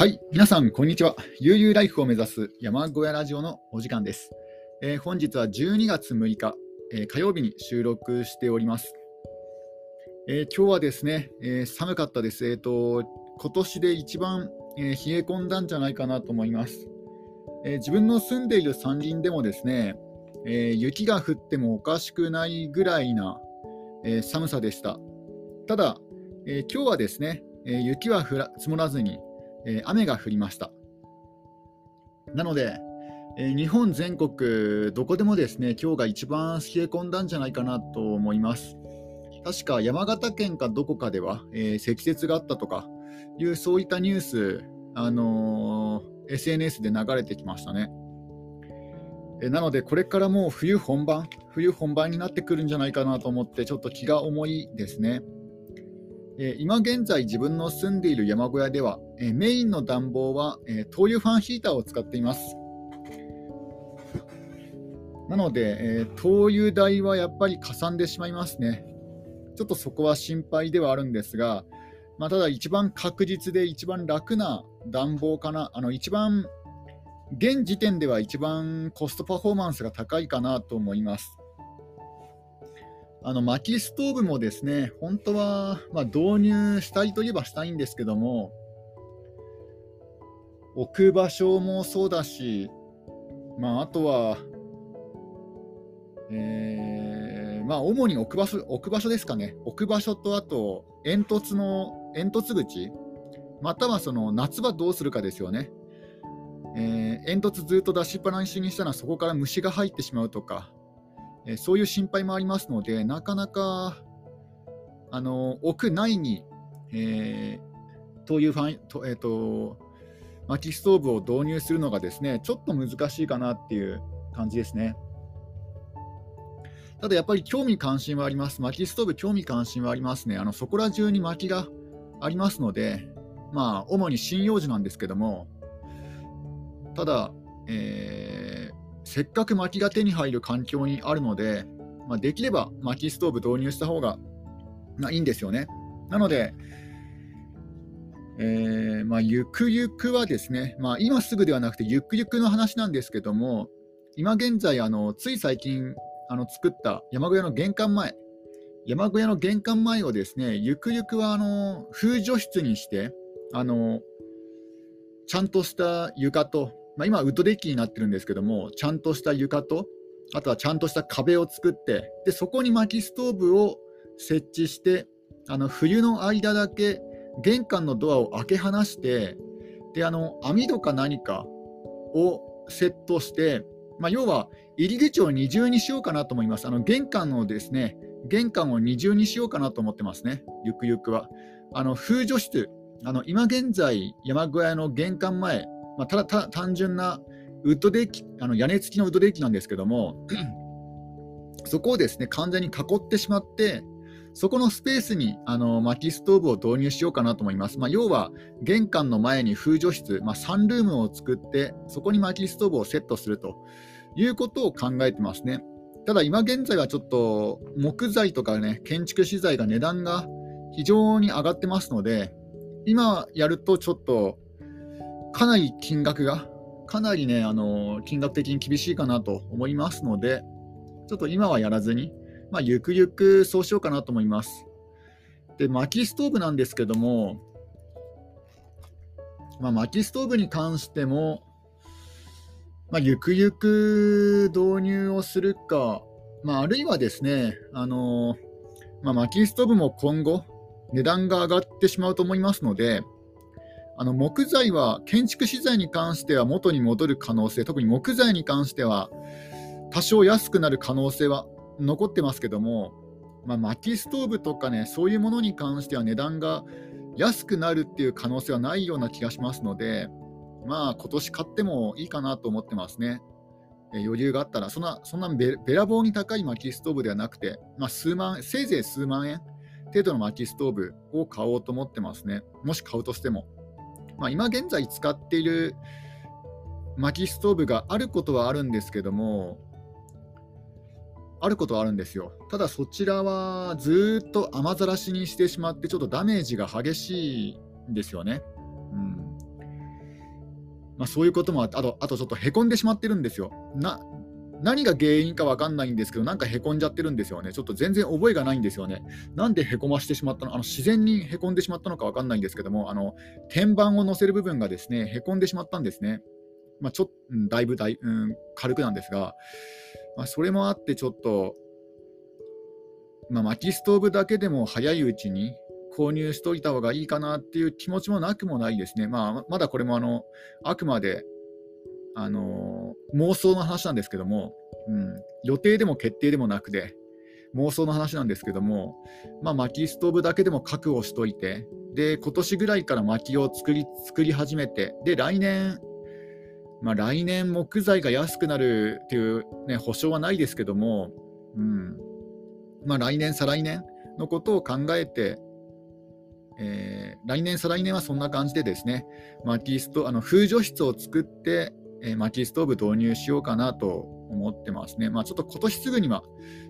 はい、皆さん、こんにちは。悠々ライフを目指す山小屋ラジオのお時間です。えー本日は12月6日、えー火曜日に収録しております。えー今日はですね、えー寒かったです。えっ、と、今年で一番、えー冷え込んだんじゃないかなと思います。えー自分の住んでいる山林でもですね、えー雪が降ってもおかしくないぐらいな、えー寒さでした。ただ、えー今日はですね、えー雪は降ら積もらずに、えー雨が降りました。なので、えー日本全国どこでもですね、今日が一番冷え込んだんじゃないかなと思います。確か山形県かどこかでは、えー積雪があったとかいうそういったニュース、あのー SNS で流れてきましたね。えなので、これからもう冬本番、冬本番になってくるんじゃないかなと思って、ちょっと気が重いですね。えー今現在自分の住んでいる山小屋では、えーメインの暖房は、え灯油ファンヒーターを使っています。なので、え灯油代はやっぱりかさんでしまいますね。ちょっとそこは心配ではあるんですが、まあ、ただ一番確実で一番楽な暖房かな、あの一番現時点では一番コストパフォーマンスが高いかなと思います。あの薪ストーブもですね、本当は、まあ、導入したいといえばしたいんですけども、置く場所もそうだし、まあ、あとは、えーまあ、主に置く場所置く場所ですかね、置く場所とあと煙突の煙突口、またはその夏場どうするかですよね。えー煙突ずっと出しっぱなしにしたらそこから虫が入ってしまうとか、えそういう心配もありますので、なかなかあの屋内に、えー灯油ファンと、えーと薪ストーブを導入するのがですねちょっと難しいかなっていう感じですね。ただやっぱり興味関心はあります。薪ストーブ興味関心はありますね。あのそこら中に薪がありますので、まあ主に針葉樹なんですけども、ただ、えーせっかく薪が手に入る環境にあるので、まあ、できれば薪ストーブ導入した方が、まあ、いいんですよね。なので、えーまあ、ゆくゆくはですね、まあ、今すぐではなくてゆくゆくの話なんですけども、今現在、あのつい最近あの作った山小屋の玄関前、山小屋の玄関前をですね、ゆくゆくはあの風除室にして、あのちゃんとした床と、まあ、今、ウッドデッキになってるんですけども、ちゃんとした床と、あとはちゃんとした壁を作って、でそこに薪ストーブを設置して、あの冬の間だけ玄関のドアを開け放して、であの網戸か何かをセットして、まあ、要は入り口を二重にしようかなと思います。あの玄関をですね、玄関を二重にしようかなと思ってますね、ゆくゆくは。あの風除室、あの今現在、山小屋の玄関前、まあ、ただ単純なウッドデッキ、あの屋根付きのウッドデッキなんですけども、そこをですね完全に囲ってしまって、そこのスペースにあの薪ストーブを導入しようかなと思います。まあ、要は、玄関の前に風除室、まあ、サンルームを作って、そこに薪ストーブをセットするということを考えてますね。ただ、今現在はちょっと木材とかね、建築資材が値段が非常に上がってますので、今やるとちょっとかなり金額が、かなりね、あの金額的に厳しいかなと思いますので、ちょっと今はやらずに、まあ、ゆくゆくそうしようかなと思います。で、薪ストーブなんですけども、まあ、薪ストーブに関しても、まあ、ゆくゆく導入をするか、まあ、あるいはですね、あのまあ、薪ストーブも今後、値段が上がってしまうと思いますので、あの木材は建築資材に関しては元に戻る可能性、特に木材に関しては多少安くなる可能性は残ってますけども、まあ、薪ストーブとかね、そういうものに関しては値段が安くなるっていう可能性はないような気がしますので、まあ今年買ってもいいかなと思ってますね。余裕があったら、そんなそんなべべらぼうに高い薪ストーブではなくて、まあ、数万せいぜい数万円程度の薪ストーブを買おうと思ってますね。もし買うとしても。まあ、今現在使っている薪ストーブがあることはあるんですけども、あることはあるんですよ。ただそちらはずっと雨ざらしにしてしまって、ちょっとダメージが激しいんですよね。うんまあ、そういうこともあってあとあとちょっとへこんでしまってるんですよ。な何が原因か分かんないんですけど、なんかへこんじゃってるんですよね。ちょっと全然覚えがないんですよね。なんでへこましてしまったの？あの自然にへこんでしまったのか分かんないんですけども、あの天板を乗せる部分がですね、へこんでしまったんですね。まあ、ちょっと、うん、だいぶだい、うん、軽くなんですが、まあ、それもあってちょっと、まあ、薪ストーブだけでも早いうちに購入しといた方がいいかなっていう気持ちもなくもないですね。まあ、まだこれもあのあくまであの妄想の話なんですけども、うん、予定でも決定でもなくて、妄想の話なんですけども、まあ、薪ストーブだけでも覚悟しといて、で今年ぐらいから薪を作り作り始めて、で来年、まあ、来年木材が安くなるっていう、ね、保証はないですけども、うん。まあ、来年、再来年のことを考えて、えー、来年、再来年はそんな感じでですね、薪ストあの風除室を作って、え、薪ストーブ導入しようかなと思ってますね。まあ、ちょっと今年すぐには、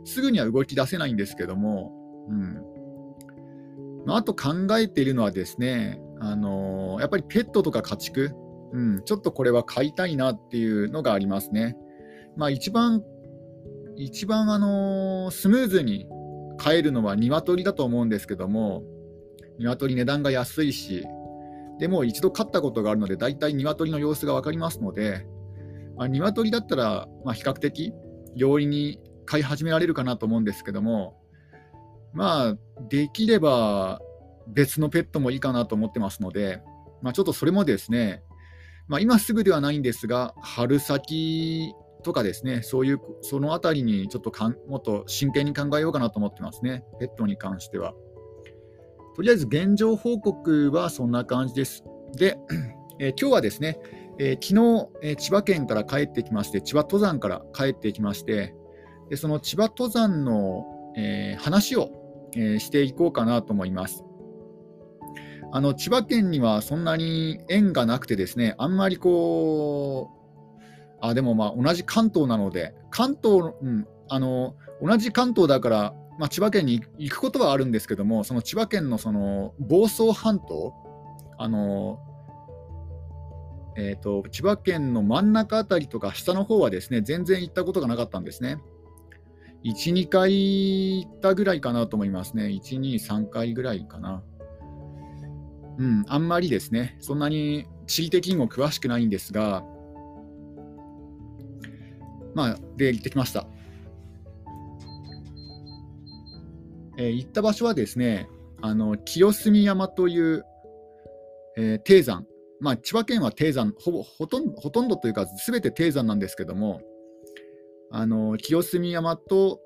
すぐには動き出せないんですけども、うんまあ、あと考えているのはですね、あのー、やっぱりペットとか家畜、うん、ちょっとこれは買いたいなっていうのがありますね。まあ、一番、一番、あのー、スムーズに買えるのは鶏だと思うんですけども、鶏値段が安いし、でも一度飼ったことがあるので、大体鶏の様子が分かりますので、まあ、鶏だったら、ま、比較的容易に飼い始められるかなと思うんですけども、まあ、できれば別のペットもいいかなと思ってますので、まあ、ちょっとそれもですね、まあ、今すぐではないんですが、春先とかですね、そういう、そのあたりにちょっとかんもっと真剣に考えようかなと思ってますね、ペットに関しては。とりあえず現状報告はそんな感じです。で、えー、今日はですね、えー、昨日、えー、千葉県から帰ってきまして、千葉登山から帰ってきまして、でその千葉登山の、え話を、えしていこうかなと思います。あの千葉県にはそんなに縁がなくてですね、あんまりこう、あでもまあ同じ関東なので、関東、うん、あの同じ関東だからまあ、千葉県に行くことはあるんですけども、その千葉県のその房総半島、あのえーと、千葉県の真ん中あたりとか下の方はですね全然行ったことがなかったんですね。1、2回行ったぐらいかなと思いますね。1、2、3回ぐらいかな。うん、あんまりですね、そんなに地理的にも詳しくないんですが、まあ、で行ってきました。えー、行った場所はですね、あの清澄山という、えー、低山、まあ、千葉県は低山。ほぼほとんど、ほとんどというか、すべて低山なんですけども、あの清澄山と、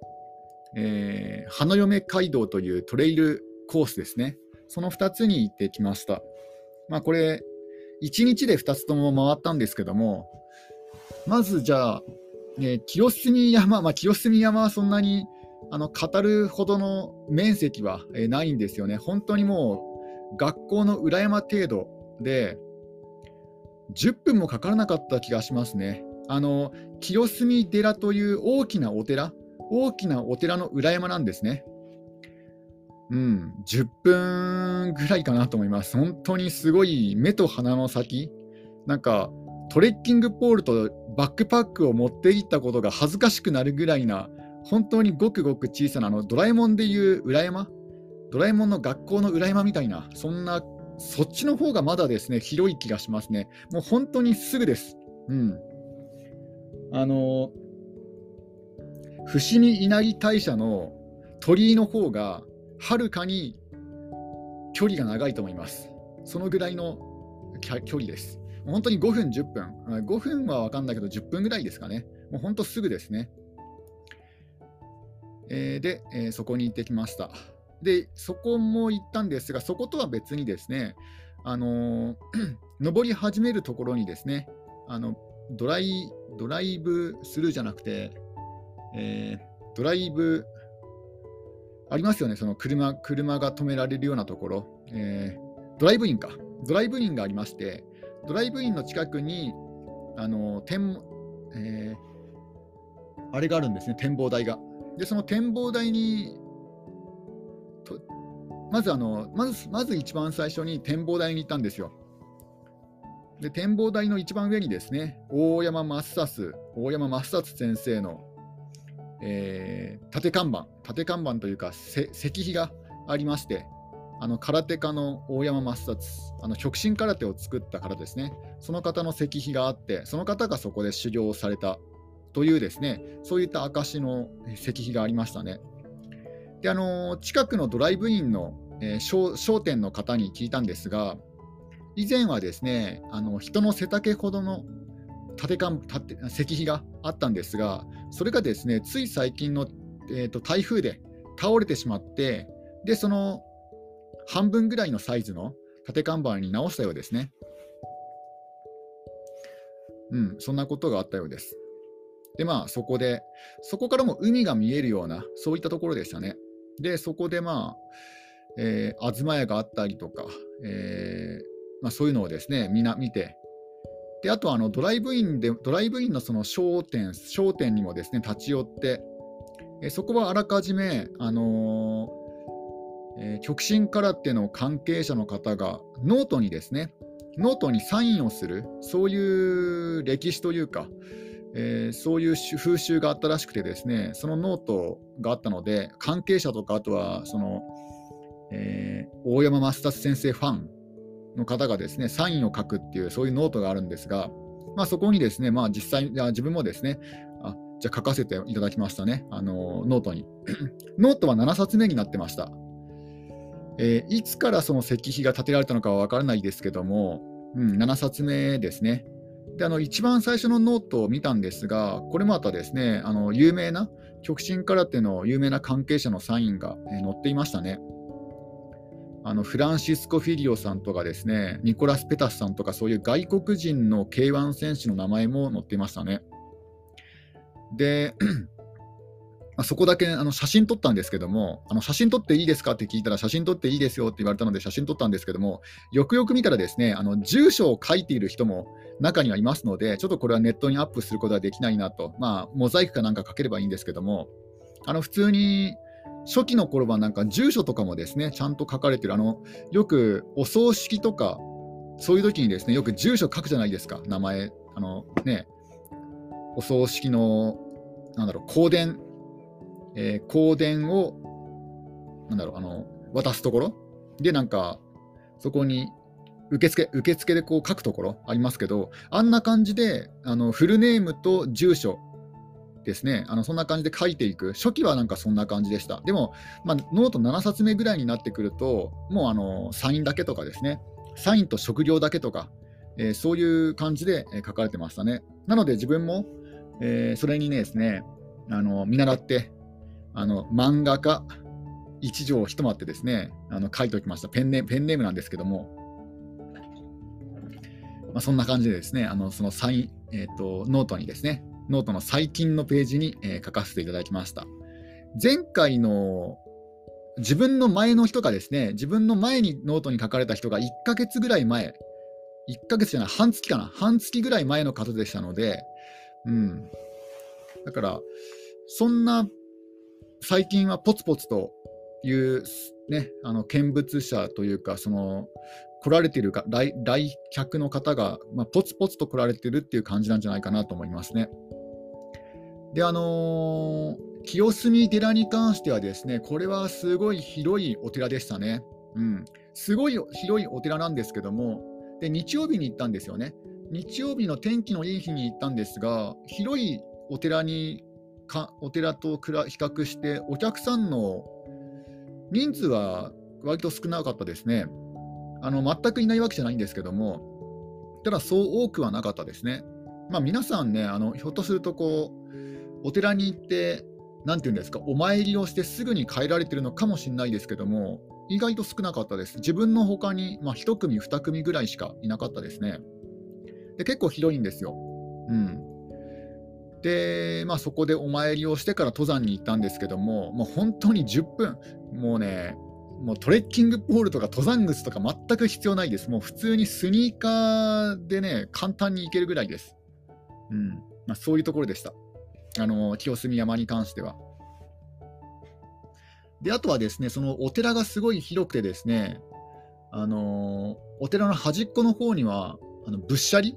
えー、花嫁街道というトレイルコースですね、その2つに行ってきました。まあ、これ、1日で2つとも回ったんですけども、まずじゃあ、ね、清澄山、まあ、清澄山はそんなにあの語るほどの面積はないんですよね。本当にもう学校の裏山程度で10分もかからなかった気がしますね。あの清澄寺という大きなお寺、大きなお寺の裏山なんですね。うん、10分ぐらいかなと思います。本当にすごい目と鼻の先、なんかトレッキングポールとバックパックを持っていったことが恥ずかしくなるぐらいな本当にごくごく小さなあのドラえもんでいう裏山？ドラえもんの学校の裏山みたいなそんなそっちの方がまだですね広い気がしますね。もう本当にすぐです。うん。あの伏見稲荷大社の鳥居の方がはるかに距離が長いと思います。そのぐらいの距離です。本当に5分10分。5分は分かんないけど10分ぐらいですかね。もう本当すぐですね。えー、で、えー、そこに行ってきました。で、そこも行ったんですが、そことは別にですね、あのー、登り始めるところにですね、あのドライドライブスルーじゃなくて、えー、ドライブ、ありますよね、その車車が止められるようなところ、えー、ドライブインか、ドライブインがありまして、ドライブインの近くに、あの天えー、あれがあるんですね、展望台が。で、その展望台にと、まずあのまずまず一番最初に展望台に行ったんですよ。で展望台の一番上にですね、大山正達、大山正達先生の、えー、縦看板、縦看板というか、石碑がありまして、あの空手家の大山正達、あの極真空手を作った方ですね、その方の石碑があって、その方がそこで修行されたというですね、そういった証の石碑がありましたね。であの近くのドライブインの、えー、商店の方に聞いたんですが、以前はですね、あの人の背丈ほどの縦か縦石碑があったんですが、それがですね、つい最近の、えーと、台風で倒れてしまって、で、その半分ぐらいのサイズの縦看板に直したようですね。うん、そんなことがあったようです。で、まあ、そこで、そこからも海が見えるような、そういったところでしたね。で、そこでまあ、えー、東屋があったりとか、えーまあ、そういうのをですね、みんな見て、であとあのドライブインで、ドライブインのその商店、商店にもですね、立ち寄って、えそこはあらかじめ、あのー、えー、極真空手の関係者の方がノートにですね、ノートにサインをする、そういう歴史というか、えー、そういう風習があったらしくてですね、そのノートがあったので、関係者とか、あとはその、えー、大山倍達先生ファンの方がですね、サインを書くっていう、そういうノートがあるんですが、まあ、そこにですね、まあ、実際あ、自分もですね、あじゃあ書かせていただきましたね、あのノートに。ノートは7冊目になってました。えー、いつからその石碑が建てられたのかは分からないですけども、うん、7冊目ですね。であの一番最初のノートを見たんですが、これまたですね、あの有名な、極真空手の有名な関係者のサインが、え、載っていましたね。あのフランシスコ・フィリオさんとかですね、ニコラス・ペタスさんとか、そういう外国人の K1 選手の名前も載っていましたね。で、まあそこだけあの写真撮ったんですけども、あの写真撮っていいですかって聞いたら、写真撮っていいですよって言われたので、写真撮ったんですけども、よくよく見たら、ですねあの住所を書いている人も中にはいますので、ちょっとこれはネットにアップすることはできないなと、まあ、モザイクかなんかかければいいんですけども、あの普通に初期の頃はなんか住所とかもですね、ちゃんと書かれてる、あのよくお葬式とか、そういう時にですね、よく住所書くじゃないですか、名前、あのね、お葬式の、なんだろう、香典、えー、香典を、なんだろう、あの、渡すところ？で、なんか、そこに受付受付でこう書くところ？ありますけど、あんな感じであのフルネームと住所ですね、あのそんな感じで書いていく、初期はなんかそんな感じでした。でも、まあ、ノート7冊目ぐらいになってくると、もうあのサインだけとかですね、サインと職業だけとか、えー、そういう感じで書かれてましたね。なので自分も、えー、それにねですね、あの見習って、あの漫画家一条一回ってですね、あの書いておきましたペンネ。ペンネームなんですけども、まあ、そんな感じでですね、あのそのサイン、えーとノートにですね、ノートの最近のページに、えー、書かせていただきました。前回の自分の前の人がですね、自分の前にノートに書かれた人が1ヶ月ぐらい前、1ヶ月じゃない、半月かな、半月ぐらい前の方でしたので、うん。だから、そんな最近はポツポツという、ね、あの見物者というか、その来られているか来来客の方が、まあ、ポツポツと来られてるっていう感じなんじゃないかなと思いますね。で、あのー、清澄寺に関してはですね、これはすごい広いお寺でしたね。うん、すごい広いお寺なんですけども、で日曜日に行ったんですよね。日曜日の天気のいい日に行ったんですが、広いお寺にかお寺と比較して、お客さんの人数は割と少なかったですね。あの全くいないわけじゃないんですけども、ただそう多くはなかったですね。まあ、皆さんね、あのひょっとするとこう、お寺に行って、なんていうんですか、お参りをしてすぐに帰られてるのかもしれないですけども、意外と少なかったです。自分の他に、まあ、1組、2組ぐらいしかいなかったですね。で結構広いんですよ。うん、で、まあ、そこでお参りをしてから登山に行ったんですけども、もう本当に10分、もうね、もうトレッキングポールとか登山靴とか全く必要ないです。もう普通にスニーカーでね、簡単に行けるぐらいです。うんまあ、そういうところでした。あの清澄山に関しては。であとはですねそのお寺がすごい広くてですねあのお寺の端っこの方にはあのぶっしゃり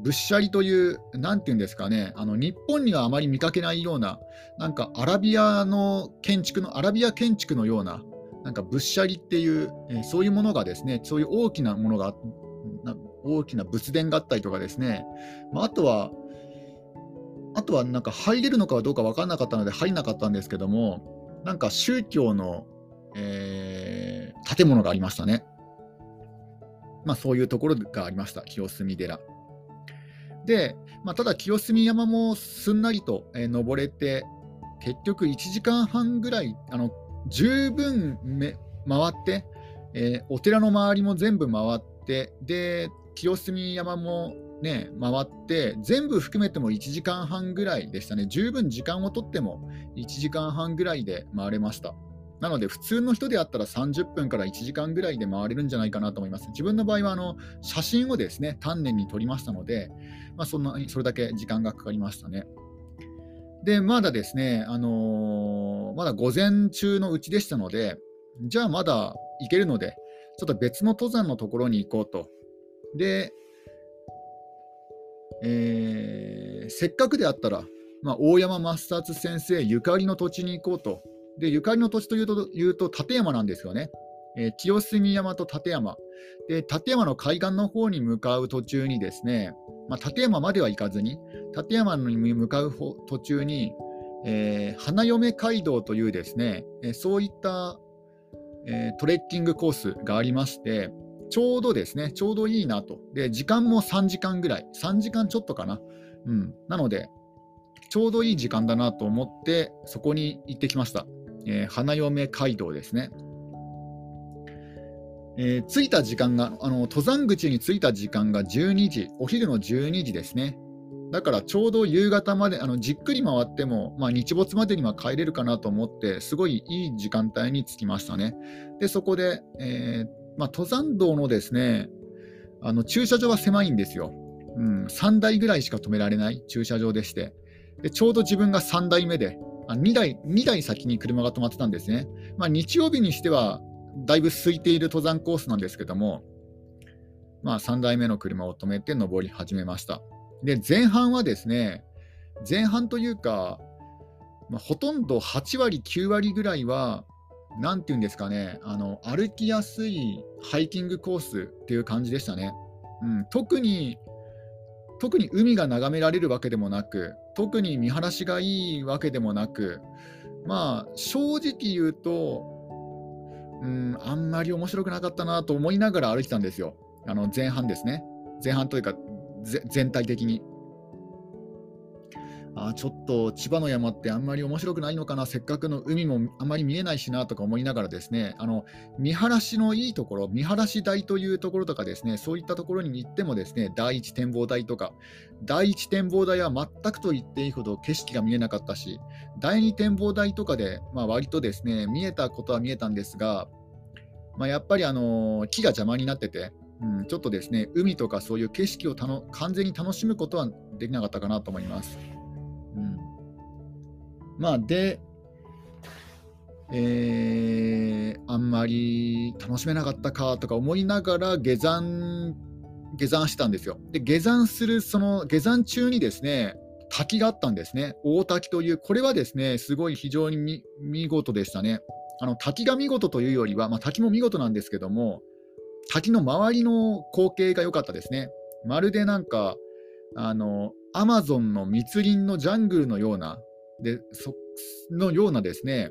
ぶっしゃりという、なんていうんですかね、あの日本にはあまり見かけないような、なんかアラビアの建築の、アラビア建築のような、なんかぶっしゃりっていう、え、そういうものがですね、そういう大きなものが、大きな仏殿があったりとかですね、まあ、あとは、あとはなんか入れるのかどうか分からなかったので入んなかったんですけども、なんか宗教の、えー、建物がありましたね。まあ、そういうところがありました、清澄寺。で、まあ、ただ清澄山もすんなりと、えー、登れて、結局1時間半ぐらい、あの十分め回って、えー、お寺の周りも全部回って、で、清澄山もね、回って、全部含めても1時間半ぐらいでしたね。十分時間をとっても1時間半ぐらいで回れました。なので、普通の人であったら30分から1時間ぐらいで回れるんじゃないかなと思います。自分の場合はあの写真をですね、丹念に撮りましたので、まあ、そんなそれだけ時間がかかりましたね。で、まだですね、あのー、まだ午前中のうちでしたので、じゃあまだ行けるので、ちょっと別の登山のところに行こうと。で、えー、せっかくであったら、まあ、大山増達先生ゆかりの土地に行こうと。で、ゆかりの土地というと、いうと立山なんですよね。えー、清澄山と立山。で、立山の海岸の方に向かう途中にですね、まあ、立山までは行かずに、立山に向かう途中に、えー、花嫁街道というですね、えー、そういった、えー、トレッキングコースがありまして、ちょうどですね、ちょうどいいなと。で、時間も3時間ぐらい、3時間ちょっとかな。うん。なので、ちょうどいい時間だなと思って、そこに行ってきました。えー、花嫁街道ですね。えー、着いた時間があの、登山口に着いた時間が12時、お昼の12時ですね。だからちょうど夕方まで、あのじっくり回っても、まあ、日没までには帰れるかなと思って、すごいいい時間帯に着きましたね。で、そこで、えー、まあ、登山道のですね、あの駐車場は狭いんですよ、うん。3台ぐらいしか止められない駐車場でして、でちょうど自分が3台目で、あ2台、2台先に車が止まってたんですね。まあ、日曜日にしてはだいぶ空いている登山コースなんですけども、まあ、3台目の車を止めて登り始めました。で、前半はですね、前半というか、まあ、ほとんど8割、9割ぐらいは、なんていうんですかね、あの歩きやすいハイキングコースっていう感じでしたね。うん、特に特に海が眺められるわけでもなく、特に見晴らしがいいわけでもなく、まあ、正直言うと、うん、あんまり面白くなかったなと思いながら歩いてたんですよ。あの前半ですね。前半というか、全体的に。あちょっと千葉の山ってあんまり面白くないのかな、せっかくの海もあまり見えないしなとか思いながらですね、あの見晴らしのいいところ、見晴らし台というところとかですね、そういったところに行ってもですね、第一展望台とか、第一展望台は全くと言っていいほど景色が見えなかったし、第二展望台とかで、まあ、割とですね、見えたことは見えたんですが、まあ、やっぱりあの木が邪魔になってて、うん、ちょっとですね、海とかそういう景色をたの完全に楽しむことはできなかったかなと思います。まあ、で、えー、あんまり楽しめなかったかとか思いながら下山下山してたんですよ。で下山するその下山中にですね滝があったんですね。大滝という、これはですねすごい非常に見事でしたね。あの滝が見事というよりは、まあ、滝も見事なんですけども、滝の周りの光景が良かったですね。まるでなんか、あのアマゾンの密林のジャングルのようなでそのようなですね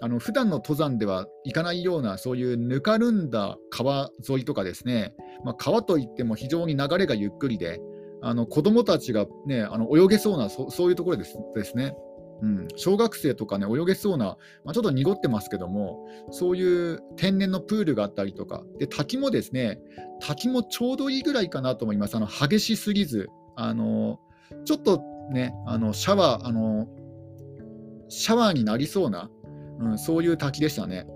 あの普段の登山では行かないようなそういうぬかるんだ川沿いとかですね、まあ、川といっても非常に流れがゆっくりであの子どもたちが、ね、あの泳げそうなそういうところですですね。うん、小学生とかね、泳げそうな、まあ、ちょっと濁ってますけども、そういう天然のプールがあったりとか、で滝もですね、滝もちょうどいいぐらいかなと思います。あの激しすぎず、あのちょっとね、あのシャワー、あのシャワーになりそうな、うん、そういう滝でしたね。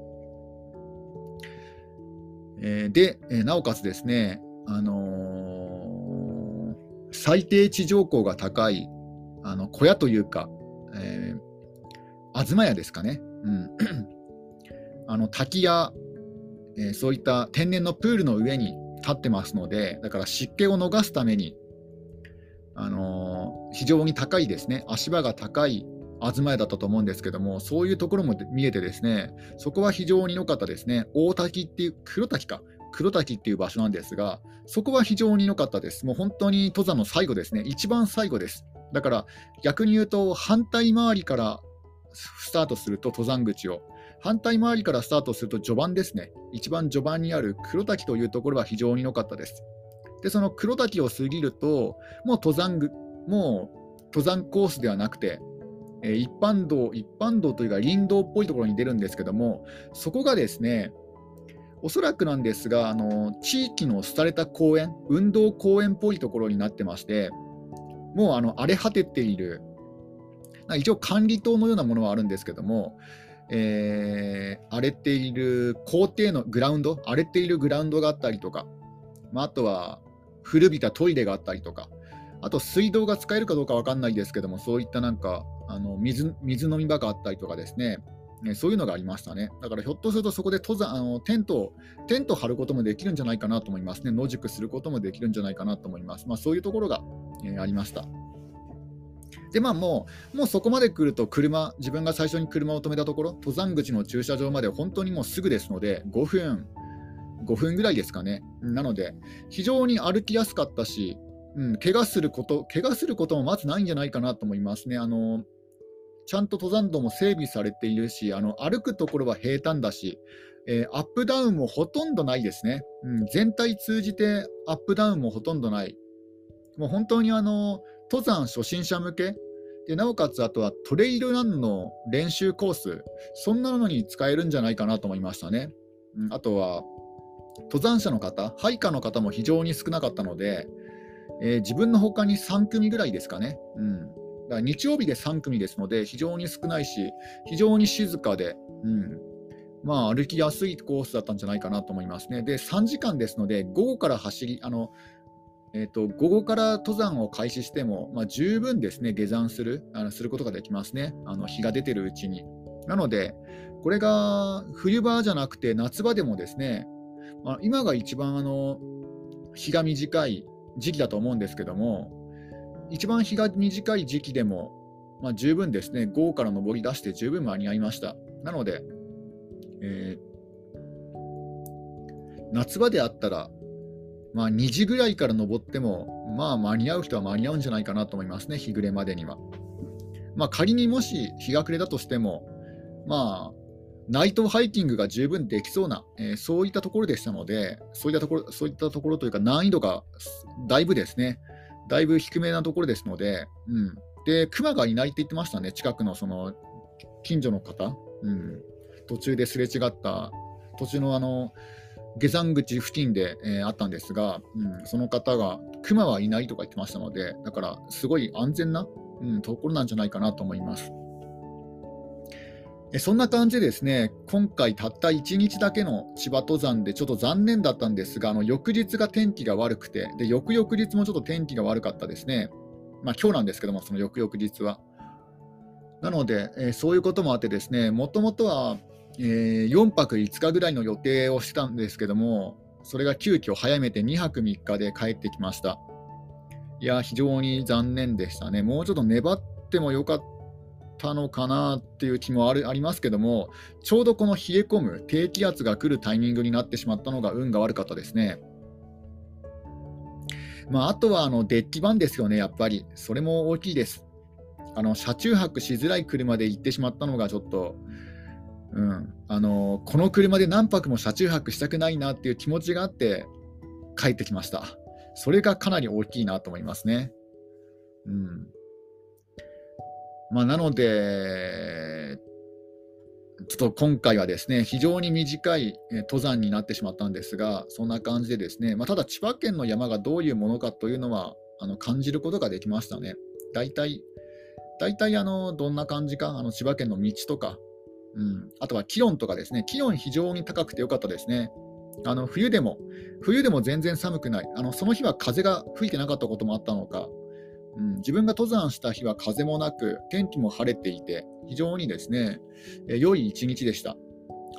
えー、で、え、なおかつですね、あのー、最低地上高が高いあの小屋というか、えー、東屋ですかね、うん、あの滝や、えー、そういった天然のプールの上に立ってますので、だから湿気を逃すために、あの、非常に高いですね、足場が高い東屋だったと思うんですけども、そういうところも見えてですね、そこは非常に良かったですね。大滝っていう、黒滝か、黒滝っていう場所なんですが、そこは非常に良かったです。もう本当に登山の最後ですね、一番最後です。だから逆に言うと、反対回りからスタートすると登山口を、反対回りからスタートすると序盤ですね、一番序盤にある黒滝というところは非常に良かったです。で、その黒滝を過ぎると、もう登山もう登山コースではなくて、え一般道、一般道というか林道っぽいところに出るんですけども、そこがですね、おそらくなんですが、あの地域の廃れた公園、運動公園っぽいところになってまして、もうあの荒れ果てている、一応管理棟のようなものはあるんですけども、えー、荒れている校庭のグラウンド、荒れているグラウンドがあったりとか、まあ、あとは古びたトイレがあったりとか、あと水道が使えるかどうか分かんないですけども、そういったなんかあの水水飲み場があったりとかですね、ね、そういうのがありましたね。だからひょっとするとそこで登山あのテントをテント張ることもできるんじゃないかなと思いますね。野宿することもできるんじゃないかなと思います。まあ、そういうところが、えー、ありました。で、まあもう、もうそこまで来ると車、自分が最初に車を止めたところ、登山口の駐車場まで本当にもうすぐですので、5分、5分ぐらいですかね。なので、非常に歩きやすかったし、うん、怪我すること、怪我することもまずないんじゃないかなと思いますね。あのちゃんと登山道も整備されているし、あの歩くところは平坦だし、えー、アップダウンもほとんどないですね、うん。全体通じてアップダウンもほとんどない。もう本当にあの登山初心者向けで、なおかつあとはトレイルランの練習コース、そんなのに使えるんじゃないかなと思いましたね。うん、あとは登山者の方、ハイカーの方も非常に少なかったので、えー、自分の他に3組ぐらいですかね。うんだから日曜日で3組ですので、非常に少ないし、非常に静かで、うんまあ、歩きやすいコースだったんじゃないかなと思いますね。で、3時間ですので、午後から走り、あのえーと、午後から登山を開始しても、まあ、十分ですね、下山するあのすることができますね、あの日が出てるうちに。なので、これが冬場じゃなくて夏場でもですね、まあ、今が一番あの日が短い時期だと思うんですけども、一番日が短い時期でも、まあ、十分ですね、午後から登り出して十分間に合いました。なので、えー、夏場であったら、まあ、2時ぐらいから登っても、まあ、間に合う人は間に合うんじゃないかなと思いますね、日暮れまでには。まあ、仮にもし日が暮れだとしても、まあ、ナイトハイキングが十分できそうな、えー、そういったところでしたので、そういったところそういったところというか、難易度がだいぶですね、だいぶ低めなところですので、うん、で、熊がいないって言ってましたね、近くのその近所の方、うん、途中ですれ違った、途中のあの下山口付近で、えー、あったんですが、うん、その方が、熊はいないとか言ってましたので、だからすごい安全な、うん、ところなんじゃないかなと思います。そんな感じでですね、今回たった1日だけの千葉登山でちょっと残念だったんですが、あの翌日が天気が悪くて、で翌々日もちょっと天気が悪かったですね。まあ今日なんですけども、その翌々日は。なので、えー、そういうこともあってですね、もともとは、えー、4泊5日ぐらいの予定をしてたんですけども、それが急遽早めて2泊3日で帰ってきました。いや、非常に残念でしたね。もうちょっと粘ってもよかったのかなっていう気もあるありますけども、ちょうどこの冷え込む低気圧が来るタイミングになってしまったのが運が悪かったですね。まあ、あとはあのデッキ版ですよね、やっぱり。それも大きいです。あの車中泊しづらい車で行ってしまったのがちょっと、うん、あのこの車で何泊も車中泊したくないなっていう気持ちがあって帰ってきました。それがかなり大きいなと思いますね。うんまあ、なので、ちょっと今回はですね、非常に短い登山になってしまったんですが、そんな感じでですね、まあ、ただ千葉県の山がどういうものかというのはあの感じることができましたね。大体、大体あのどんな感じか、あの千葉県の道とか、うん、あとは気温とかですね、気温非常に高くてよかったですね。あの冬でも、冬でも全然寒くないあの、その日は風が吹いてなかったこともあったのか、うん、自分が登山した日は風もなく、天気も晴れていて、非常にですね、え良い一日でした。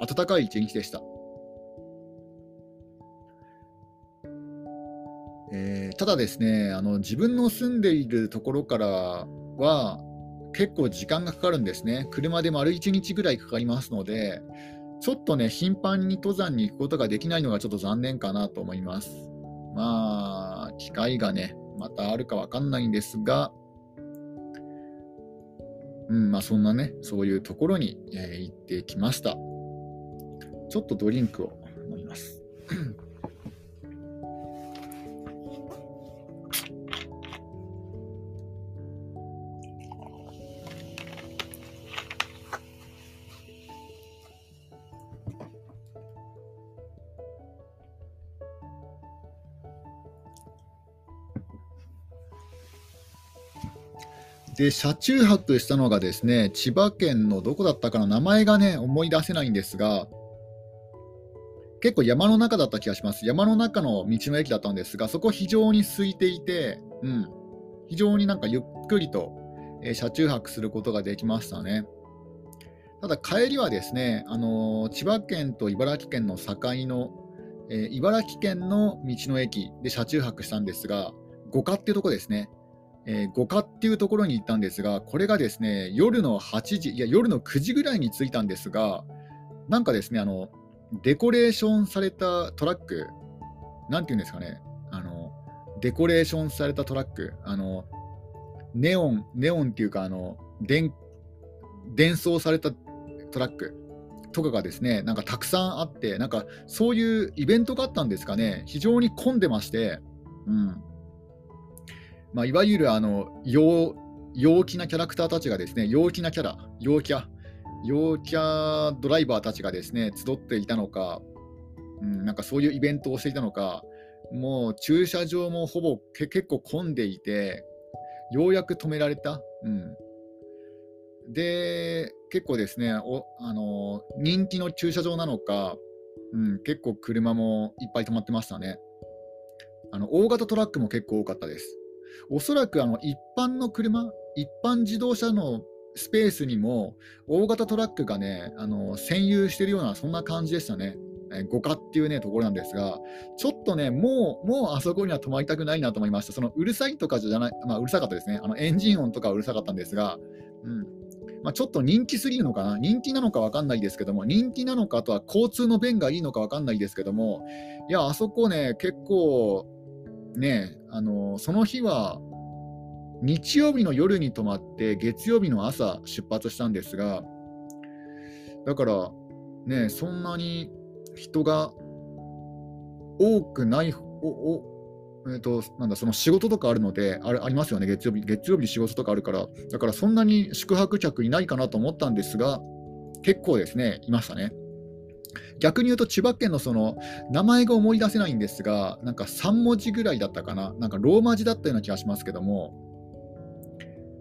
暖かい一日でした。えー、ただですねあの、自分の住んでいるところからは結構時間がかかるんですね。車で丸1日ぐらいかかりますので、ちょっとね、頻繁に登山に行くことができないのがちょっと残念かなと思います。まあ、機会がね、またあるかわかんないんですが、うん、まあそんなね、そういうところに、えー、行ってきました。ちょっとドリンクを飲みます。で、車中泊したのがですね、千葉県のどこだったかな、名前がね、思い出せないんですが、結構山の中だった気がします。山の中の道の駅だったんですが、そこ非常に空いていて、うん、非常になんかゆっくりと、えー、車中泊することができましたね。ただ帰りはですね、あのー、千葉県と茨城県の境の、えー、茨城県の道の駅で車中泊したんですが、五花ってとこですね。えー、五花っていうところに行ったんですが、これがですね、夜の8時、いや、夜の9時ぐらいに着いたんですが、なんかですね、あの、デコレーションされたトラック、なんていうんですかね、あの、デコレーションされたトラック、あの、ネオン、ネオンっていうか、あの、電、伝送されたトラックとかがですね、なんかたくさんあって、なんかそういうイベントがあったんですかね、非常に混んでまして、うん。まあ、いわゆるあの陽陽気なキャラクターたちがですね、陽気なキャラ、陽キャ、陽キャドライバーたちがですね、集っていたのか、うん、なんかそういうイベントをしていたのか、もう駐車場もほぼ結構混んでいて、ようやく止められた。うん、で、結構ですねお、あの人気の駐車場なのか、うん、結構車もいっぱい止まってましたね。あの大型トラックも結構多かったです。おそらくあの一般の車、一般自動車のスペースにも大型トラックがね、あの占有してるような、そんな感じでしたね。五花っていうね、ところなんですが、ちょっとね、もう、もうあそこには止まりたくないなと思いました。そのうるさいとかじゃない、まあ、うるさかったですね。あのエンジン音とかうるさかったんですが、うんまあ、ちょっと人気すぎるのかな、人気なのか分かんないですけども、人気なのか、とは交通の便がいいのか分かんないですけども、いや、あそこね、結構、ね、あのその日は日曜日の夜に泊まって月曜日の朝出発したんですがだからねそんなに人が多くないおおえーと、なんだその仕事とかあるのであありますよね月曜日月曜日仕事とかあるから。だからそんなに宿泊客いないかなと思ったんですが結構ですねいましたね。逆に言うと千葉県のその名前が思い出せないんですが、なんか3文字ぐらいだったかな、なんかローマ字だったような気がしますけども、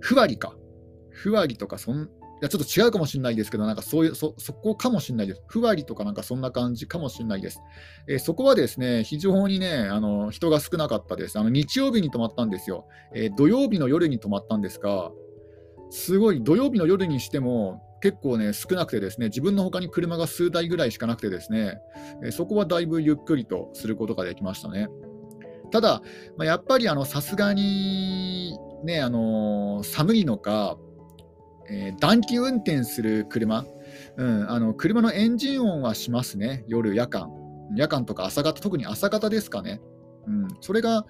ふわりか。ふわりとかそん、いやちょっと違うかもしれないですけど、なんかそういうそ、そこかもしれないです。ふわりとかなんかそんな感じかもしれないです。えー、そこはですね、非常にね、あの人が少なかったです。あの日曜日に泊まったんですよ、えー、土曜日の夜に泊まったんですが、すごい土曜日の夜にしても、結構ね、少なくてですね、自分の他に車が数台ぐらいしかなくてですね、そこはだいぶゆっくりとすることができましたね。ただ、まあ、やっぱりさすがに、ね、あのー、寒いのか、えー、暖気運転する車、うん、あの車のエンジン音はしますね、夜、夜間。夜間とか朝方、特に朝方ですかね。うん、それが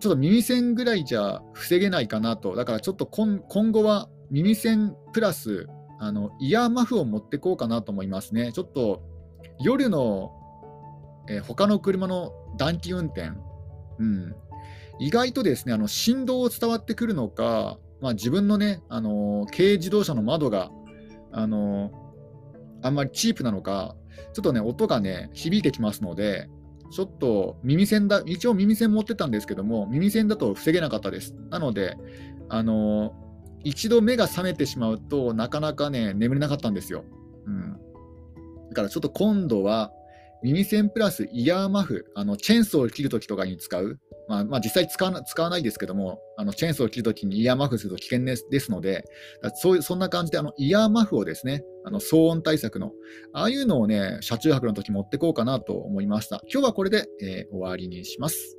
ちょっと耳栓ぐらいじゃ防げないかなと、だからちょっと今後は耳栓プラスあのイヤーマフを持ってこうかなと思いますね。ちょっと夜の、えー、他の車の暖気運転、うん、意外とですねあの振動を伝わってくるのか、まあ、自分のね、あの軽自動車の窓が、あのあんまりチープなのか、ちょっとね、音がね、響いてきますので、ちょっと耳栓だ、一応耳栓持ってたんですけども、耳栓だと防げなかったです。なので、あの一度目が覚めてしまうとなかなかね眠れなかったんですよ。うん、だからちょっと今度は耳栓プラスイヤーマフあのチェーンソーを切るときとかに使う、まあ、まあ、実際使わ使わないですけどもあのチェーンソーを切るときにイヤーマフすると危険ですですのでそうそんな感じであのイヤーマフをですねあの騒音対策のああいうのをね車中泊の時持ってこうかなと思いました今日はこれで、えー、終わりにします。